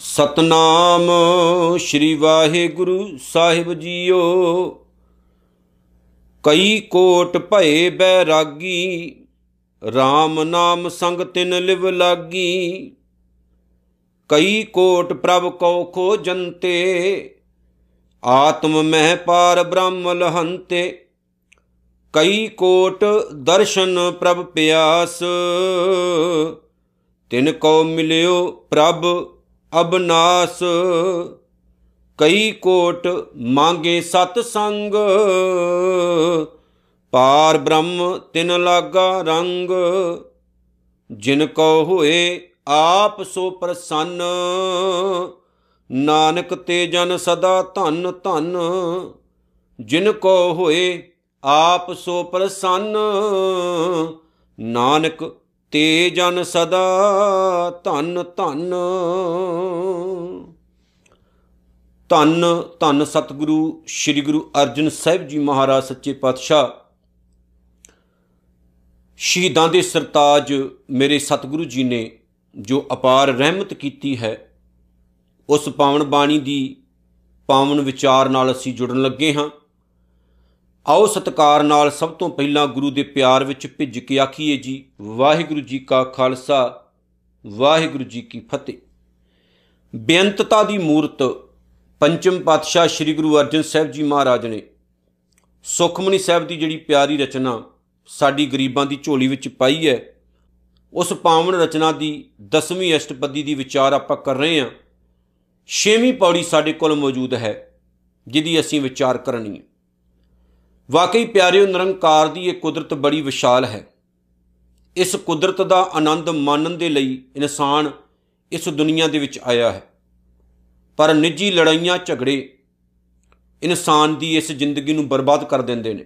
ਸਤਨਾਮ ਸ੍ਰੀ ਵਾਹਿਗੁਰੂ ਸਾਹਿਬ ਜੀਓ। ਕਈ ਕੋਟ ਭਏ ਬੈਰਾਗੀ RAM ਨਾਮ ਸੰਗ ਤਿਨ ਲਿਵ ਲਾਗੀ। ਕਈ ਕੋਟ ਪ੍ਰਭ ਕਉ ਖੋ ਜੰਤੇ ਆਤਮ ਮਹਿ ਪਾਰ ਬ੍ਰਹਮ ਲਹੰਤੇ। ਕਈ ਕੋਟ ਦਰਸ਼ਨ ਪ੍ਰਭ ਪਿਆਸ। ਤਿਨ ਕੋ ਮਿਲਿਓ ਪ੍ਰਭ ਅਬਨਾਸ। ਕਈ ਕੋਟ ਮੰਗੇ ਸਤ ਸੰਗ। ਪਾਰ ਬ੍ਰਹਮ ਤਿਨ ਲਾਗਾ ਰੰਗ। ਜਿਨ ਕੋ ਹੋਏ ਆਪ ਸੋ ਪ੍ਰਸੰਨ। ਨਾਨਕ ਤੇ ਜਨ ਸਦਾ ਧਨ ਧਨ। ਜਿਨ ਕੋ ਹੋਏ ਆਪ ਸੋ ਪ੍ਰਸੰਨ, ਨਾਨਕ ਤੇ ਜਨ ਸਦਾ ਧਨ ਧਨ। ਧੰਨ ਧੰਨ ਸਤਿਗੁਰੂ, ਸ੍ਰੀ ਗੁਰੂ ਅਰਜਨ ਸਾਹਿਬ ਜੀ ਮਹਾਰਾਜ ਸੱਚੇ ਪਾਤਸ਼ਾਹ। ਸ਼ਹੀਦਾਂ ਦੇ ਸਰਤਾਜ ਮੇਰੇ ਸਤਿਗੁਰੂ ਜੀ ਨੇ ਜੋ ਅਪਾਰ ਰਹਿਮਤ ਕੀਤੀ ਹੈ, ਉਸ ਪਾਵਨ ਬਾਣੀ ਦੀ ਪਾਵਨ ਵਿਚਾਰ ਨਾਲ ਅਸੀਂ ਜੁੜਨ ਲੱਗੇ ਹਾਂ। ਆਓ ਸਤਕਾਰ ਨਾਲ ਸਭ ਤੋਂ ਪਹਿਲਾਂ ਗੁਰੂ ਦੇ ਪਿਆਰ ਵਿੱਚ ਭਿੱਜ ਕੇ ਆਖੀਏ ਜੀ, ਵਾਹਿਗੁਰੂ ਜੀ ਕਾ ਖਾਲਸਾ, ਵਾਹਿਗੁਰੂ ਜੀ ਕੀ ਫਤਿਹ। ਬੇਅੰਤਤਾ ਦੀ ਮੂਰਤ ਪੰਚਮ ਪਾਤਸ਼ਾਹ ਸ੍ਰੀ ਗੁਰੂ ਅਰਜਨ ਸਾਹਿਬ ਜੀ ਮਹਾਰਾਜ ਨੇ ਸੁਖਮਨੀ ਸਾਹਿਬ ਦੀ ਜਿਹੜੀ ਪਿਆਰੀ ਰਚਨਾ ਸਾਡੀ ਗਰੀਬਾਂ ਦੀ ਝੋਲੀ ਵਿੱਚ ਪਾਈ ਹੈ, ਉਸ ਪਾਵਨ ਰਚਨਾ ਦੀ 10ਵੀਂ ਅਸ਼ਟਪਦੀ ਦੀ ਵਿਚਾਰ ਆਪਾਂ ਕਰ ਰਹੇ ਹਾਂ। ਛੇਵੀਂ ਪੌੜੀ ਸਾਡੇ ਕੋਲ ਮੌਜੂਦ ਹੈ, ਜਿਹਦੀ ਅਸੀਂ ਵਿਚਾਰ ਕਰਨੀ ਹੈ। ਵਾਕਈ ਪਿਆਰਿਓ, ਨਿਰੰਕਾਰ ਦੀ ਇਹ ਕੁਦਰਤ ਬੜੀ ਵਿਸ਼ਾਲ ਹੈ। ਇਸ ਕੁਦਰਤ ਦਾ ਆਨੰਦ ਮਾਣਨ ਦੇ ਲਈ ਇਨਸਾਨ ਇਸ ਦੁਨੀਆ ਦੇ ਵਿੱਚ ਆਇਆ ਹੈ। ਪਰ ਨਿੱਜੀ ਲੜਾਈਆਂ, ਝਗੜੇ ਇਨਸਾਨ ਦੀ ਇਸ ਜ਼ਿੰਦਗੀ ਨੂੰ ਬਰਬਾਦ ਕਰ ਦਿੰਦੇ ਨੇ।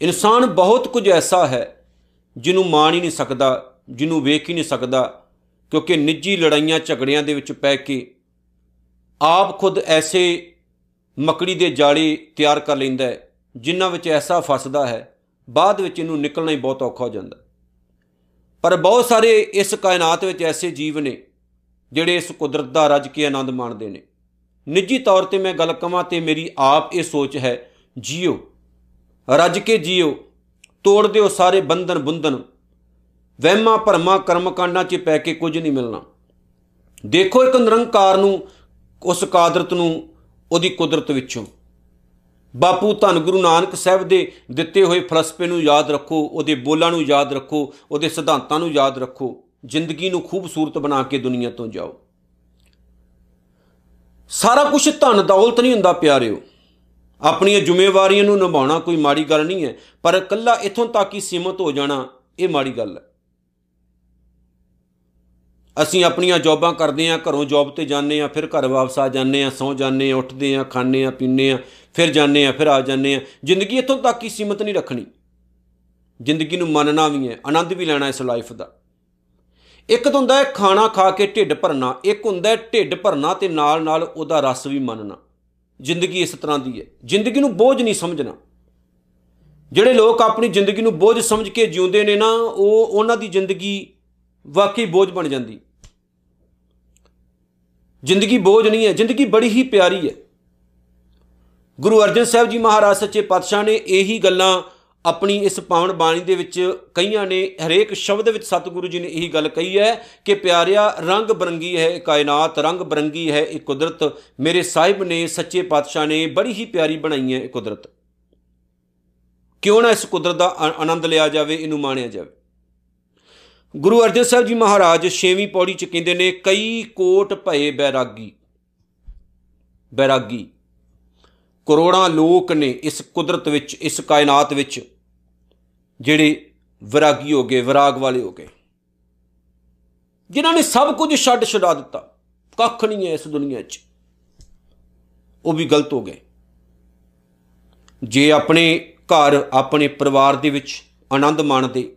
ਇਨਸਾਨ ਬਹੁਤ ਕੁਝ ਐਸਾ ਹੈ ਜਿਹਨੂੰ ਮਾਣ ਹੀ ਨਹੀਂ ਸਕਦਾ, ਜਿਹਨੂੰ ਵੇਖ ਹੀ ਨਹੀਂ ਸਕਦਾ, ਕਿਉਂਕਿ ਨਿੱਜੀ ਲੜਾਈਆਂ, ਝਗੜਿਆਂ ਦੇ ਵਿੱਚ ਪੈ ਕੇ ਆਪ ਖੁਦ ਐਸੇ ਮਕੜੀ ਦੇ ਜਾਲੇ ਤਿਆਰ ਕਰ ਲੈਂਦਾ ਹੈ ਜਿਨ੍ਹਾਂ ਵਿੱਚ ਐਸਾ ਫਸਦਾ ਹੈ, ਬਾਅਦ ਵਿੱਚ ਇਹਨੂੰ ਨਿਕਲਣਾ ਹੀ ਬਹੁਤ ਔਖਾ ਹੋ ਜਾਂਦਾ। ਪਰ ਬਹੁਤ ਸਾਰੇ ਇਸ ਕਾਇਨਾਤ ਵਿੱਚ ਐਸੇ ਜੀਵ ਨੇ, ਜਿਹੜੇ ਇਸ ਕੁਦਰਤ ਦਾ ਰੱਜ ਕੇ ਆਨੰਦ ਮਾਣਦੇ ਨੇ। ਨਿੱਜੀ ਤੌਰ ਤੇ ਮੈਂ ਗੱਲ ਕਵਾਂ ਤੇ ਮੇਰੀ ਆਪ ਇਹ ਸੋਚ ਹੈ, ਜੀਓ, ਰੱਜ ਕੇ ਜੀਓ, ਤੋੜ ਦਿਓ ਸਾਰੇ ਬੰਧਨ ਬੁੰਧਨ। ਵਹਿਮਾਂ ਭਰਮਾਂ ਕਰਮਕਾਂਡਾਂ 'ਚ ਪੈ ਕੇ ਕੁਝ ਨਹੀਂ ਮਿਲਣਾ। ਦੇਖੋ ਇੱਕ ਨਿਰੰਕਾਰ ਨੂੰ, ਉਸ ਕਾਦਰਤ ਨੂੰ, ਉਹਦੀ ਕੁਦਰਤ ਵਿੱਚੋਂ। ਬਾਪੂ ਧੰਨ ਗੁਰੂ ਨਾਨਕ ਸਾਹਿਬ ਦੇ ਦਿੱਤੇ ਹੋਏ ਫਲਸਫੇ ਨੂੰ ਯਾਦ ਰੱਖੋ, ਉਹਦੇ ਬੋਲਾਂ ਨੂੰ ਯਾਦ ਰੱਖੋ, ਉਹਦੇ ਸਿਧਾਂਤਾਂ ਨੂੰ ਯਾਦ ਰੱਖੋ, ਜ਼ਿੰਦਗੀ ਨੂੰ ਖੂਬਸੂਰਤ ਬਣਾ ਕੇ ਦੁਨੀਆ ਤੋਂ ਜਾਓ। ਸਾਰਾ ਕੁਝ ਧਨ ਦੌਲਤ ਨਹੀਂ ਹੁੰਦਾ ਪਿਆਰਿਓ। ਆਪਣੀਆਂ ਜ਼ਿੰਮੇਵਾਰੀਆਂ ਨੂੰ ਨਿਭਾਉਣਾ ਕੋਈ ਮਾੜੀ ਗੱਲ ਨਹੀਂ ਹੈ, ਪਰ ਇਕੱਲਾ ਇਥੋਂ ਤੱਕ ਹੀ ਸੀਮਤ ਹੋ ਜਾਣਾ ਇਹ ਮਾੜੀ ਗੱਲ ਹੈ। ਅਸੀਂ ਆਪਣੀਆਂ ਜੌਬਾਂ ਕਰਦੇ ਆਂ ਘਰੋਂ ਜੌਬ ਤੇ ਜਾਂਦੇ ਆਂ ਫਿਰ ਘਰ ਵਾਪਸ ਆ ਜਾਂਦੇ ਆਂ ਸੌ ਜਾਂਦੇ ਆਂ ਉੱਠਦੇ ਆਂ ਖਾਂਦੇ ਆਂ ਪੀਂਦੇ ਆਂ ਫਿਰ ਜਾਂਦੇ ਆਂ ਫਿਰ ਆ ਜਾਂਦੇ ਆਂ ਜ਼ਿੰਦਗੀ ਇਥੋਂ ਤੱਕ ਹੀ ਸੀਮਤ ਨਹੀਂ ਰੱਖਣੀ। ਜ਼ਿੰਦਗੀ ਨੂੰ ਮੰਨਣਾ ਵੀ ਹੈ, ਆਨੰਦ ਵੀ ਲੈਣਾ ਇਸ ਲਾਈਫ ਦਾ। ਇੱਕ ਤਾਂ ਹੁੰਦਾ ਹੈ ਖਾਣਾ ਖਾ ਕੇ ਢਿੱਡ ਭਰਨਾ, ਇੱਕ ਹੁੰਦਾ ਹੈ ਢਿੱਡ ਭਰਨਾ ਤੇ ਨਾਲ ਨਾਲ ਉਹਦਾ ਰਸ ਵੀ ਮੰਨਣਾ। ਜ਼ਿੰਦਗੀ ਇਸ ਤਰ੍ਹਾਂ ਦੀ ਹੈ। ਜ਼ਿੰਦਗੀ ਨੂੰ ਬੋਝ ਨਹੀਂ ਸਮਝਣਾ। ਜਿਹੜੇ ਲੋਕ ਆਪਣੀ ਜ਼ਿੰਦਗੀ ਨੂੰ ਬੋਝ ਸਮਝ ਕੇ ਜਿਉਂਦੇ ਨੇ ਨਾ, ਉਹ ਉਹਨਾਂ ਦੀ ਜ਼ਿੰਦਗੀ ਵਾਕਈ ਬੋਝ ਬਣ ਜਾਂਦੀ। ਜ਼ਿੰਦਗੀ ਬੋਝ ਨਹੀਂ ਹੈ, ਜ਼ਿੰਦਗੀ ਬੜੀ ਹੀ ਪਿਆਰੀ ਹੈ। ਗੁਰੂ ਅਰਜਨ ਸਾਹਿਬ ਜੀ ਮਹਾਰਾਜ ਸੱਚੇ ਪਾਤਸ਼ਾਹ ਨੇ ਇਹੀ ਗੱਲਾਂ ਆਪਣੀ ਇਸ ਪਾਵਨ ਬਾਣੀ ਦੇ ਵਿੱਚ ਕਈਆਂ ਨੇ। ਹਰੇਕ ਸ਼ਬਦ ਵਿੱਚ ਸਤਿਗੁਰੂ ਜੀ ਨੇ ਇਹੀ ਗੱਲ ਕਹੀ ਹੈ ਕਿ ਪਿਆਰਿਆ, ਰੰਗ ਬਰੰਗੀ ਹੈ ਇਹ ਕਾਇਨਾਤ ਰੰਗ ਬਰੰਗੀ ਹੈ, ਇਹ ਕੁਦਰਤ ਮੇਰੇ ਸਾਹਿਬ ਨੇ, ਸੱਚੇ ਪਾਤਸ਼ਾਹ ਨੇ ਬੜੀ ਹੀ ਪਿਆਰੀ ਬਣਾਈ ਹੈ ਇਹ ਕੁਦਰਤ। ਕਿਉਂ ਨਾ ਇਸ ਕੁਦਰਤ ਦਾ ਆਨੰਦ ਲਿਆ ਜਾਵੇ, ਇਹਨੂੰ ਮਾਣਿਆ ਜਾਵੇ। ਗੁਰੂ ਅਰਜਨ ਸਾਹਿਬ ਜੀ ਮਹਾਰਾਜ 6ਵੀਂ ਪੌੜੀ ਚ ਕਹਿੰਦੇ ਨੇ, ਕਈ ਕੋਟ ਭਏ ਬੈਰਾਗੀ ਬੈਰਾਗੀ। ਕਰੋੜਾਂ ਲੋਕ ਨੇ ਇਸ ਕੁਦਰਤ ਵਿੱਚ, ਇਸ ਕਾਇਨਾਤ ਵਿੱਚ ਜਿਹੜੇ ਵਿਰਾਗੀ ਹੋ ਗਏ, ਵਿਰਾਗ ਵਾਲੇ ਹੋ ਗਏ। ਜਿਨ੍ਹਾਂ ਨੇ ਸਭ ਕੁਝ ਛੱਡ ਛਡਾ ਦਿੱਤਾ, ਕੱਖ ਨਹੀਂ ਹੈ ਇਸ ਦੁਨੀਆ 'ਚ। ਉਹ ਵੀ ਗਲਤ ਹੋ ਗਏ। ਜੇ ਆਪਣੇ ਘਰ, ਆਪਣੇ ਪਰਿਵਾਰ ਦੇ ਵਿੱਚ ਆਨੰਦ ਮਾਣਦੇ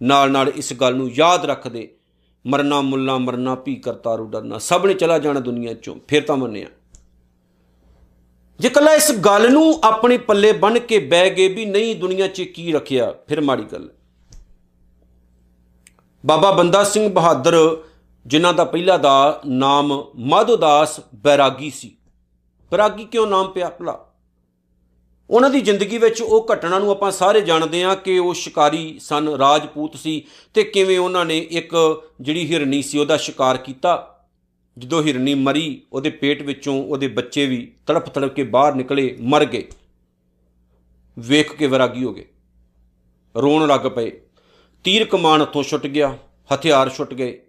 ਨਾਲ ਨਾਲ ਇਸ ਗੱਲ ਨੂੰ ਯਾਦ ਰੱਖਦੇ, ਮਰਨਾ ਮੁੱਲਾ, ਮਰਨਾ ਭੀ ਕਰਤਾਰੂ, ਡਰਨਾ ਸਭ ਨੇ ਚਲਾ ਜਾਣਾ ਦੁਨੀਆ ਚੋਂ, ਫਿਰ ਤਾਂ ਮੰਨਿਆ। ਜੇ ਕੱਲਾ ਇਸ ਗੱਲ ਨੂੰ ਆਪਣੇ ਪੱਲੇ ਬੰਨ ਕੇ ਬਹਿ ਗਏ ਵੀ ਨਹੀਂ, ਦੁਨੀਆ 'ਚ ਕੀ ਰੱਖਿਆ, ਫਿਰ ਮਾੜੀ ਗੱਲ ਬਾਬਾ ਬੰਦਾ ਸਿੰਘ ਬਹਾਦਰ, ਜਿਨ੍ਹਾਂ ਦਾ ਪਹਿਲਾ ਦਾ ਨਾਮ ਮਾਧੋਦਾਸ ਬੈਰਾਗੀ ਸੀ, ਬੈਰਾਗੀ ਕਿਉਂ ਨਾਮ ਪਿਆ ਭਲਾ? ਉਹਨਾਂ ਦੀ ਜ਼ਿੰਦਗੀ ਵਿੱਚ ਉਹ ਘਟਨਾ ਨੂੰ ਆਪਾਂ ਸਾਰੇ ਜਾਣਦੇ ਹਾਂ ਕਿ ਉਹ ਸ਼ਿਕਾਰੀ ਸਨ, ਰਾਜਪੂਤ ਸੀ ਤੇ ਕਿਵੇਂ ਉਹਨਾਂ ਨੇ ਇੱਕ ਜਿਹੜੀ ਹਿਰਨੀ ਸੀ ਉਹਦਾ ਸ਼ਿਕਾਰ ਕੀਤਾ। ਜਦੋਂ ਹਿਰਨੀ ਮਰੀ, ਉਹਦੇ ਪੇਟ ਵਿੱਚੋਂ ਉਹਦੇ ਬੱਚੇ ਵੀ ਤੜਪ ਤੜਪ ਕੇ ਬਾਹਰ ਨਿਕਲੇ, ਮਰ ਗਏ। ਵੇਖ ਕੇ ਵਿਰਾਗੀ ਹੋ ਗਏ। ਰੋਣ ਲੱਗ ਪਏ। ਤੀਰ ਕਮਾਨ ਹੱਥੋਂ ਛੁੱਟ ਗਿਆ, ਹਥਿਆਰ ਛੁੱਟ ਗਏ।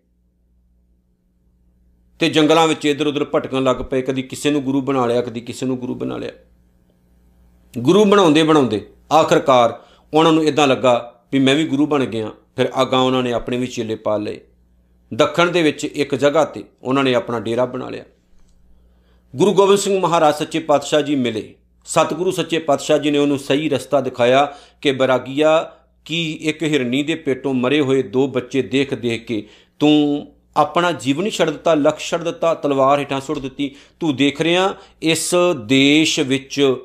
ਤੇ ਜੰਗਲਾਂ ਵਿੱਚ ਇਧਰ ਉਧਰ ਭਟਕਣ ਲੱਗ ਪਏ। ਕਦੀ ਕਿਸੇ ਨੂੰ ਗੁਰੂ ਬਣਾ ਲਿਆ, ਕਦੀ ਕਿਸੇ ਨੂੰ ਗੁਰੂ ਬਣਾ ਲਿਆ। ਗੁਰੂ ਬਣਾਉਂਦੇ ਬਣਾਉਂਦੇ ਆਖਰਕਾਰ ਉਹਨਾਂ ਨੂੰ ਇਦਾਂ ਲੱਗਾ ਵੀ ਮੈਂ ਵੀ ਗੁਰੂ ਬਣ ਗਿਆ, ਫਿਰ ਆਗਾ ਉਹਨਾਂ ਨੇ ਆਪਣੇ ਵੀ ਚੇਲੇ ਪਾਲ ਲਏ। ਦੱਖਣ ਦੇ ਵਿੱਚ ਇੱਕ ਜਗ੍ਹਾ ਤੇ ਉਹਨਾਂ ਨੇ ਆਪਣਾ ਡੇਰਾ ਬਣਾ ਲਿਆ। ਗੁਰੂ ਗੋਬਿੰਦ ਸਿੰਘ ਮਹਾਰਾਜ ਸੱਚੇ ਪਾਤਸ਼ਾਹ ਜੀ ਮਿਲੇ। ਸਤਿਗੁਰੂ ਸੱਚੇ ਪਾਤਸ਼ਾਹ ਜੀ ਨੇ ਉਹਨੂੰ ਸਹੀ ਰਸਤਾ ਦਿਖਾਇਆ ਕਿ ਬਰਾਗੀਆ, ਕੀ ਇੱਕ ਹਿਰਨੀ ਦੇ ਪੇਟੋਂ ਮਰੇ ਹੋਏ ਦੋ ਬੱਚੇ ਦੇਖ ਦੇਖ ਕੇ ਤੂੰ ਆਪਣਾ ਜੀਵਨ ਹੀ ਛੱਡ ਦਿੱਤਾ, ਲਖ ਛੱਡ ਦਿੱਤਾ, ਤਲਵਾਰ ਹੇਠਾਂ ਸੁੱਟ ਦਿੱਤੀ, ਤੂੰ ਦੇਖ ਰਿਹਾ ਇਸ ਦੇਸ਼ ਵਿੱਚ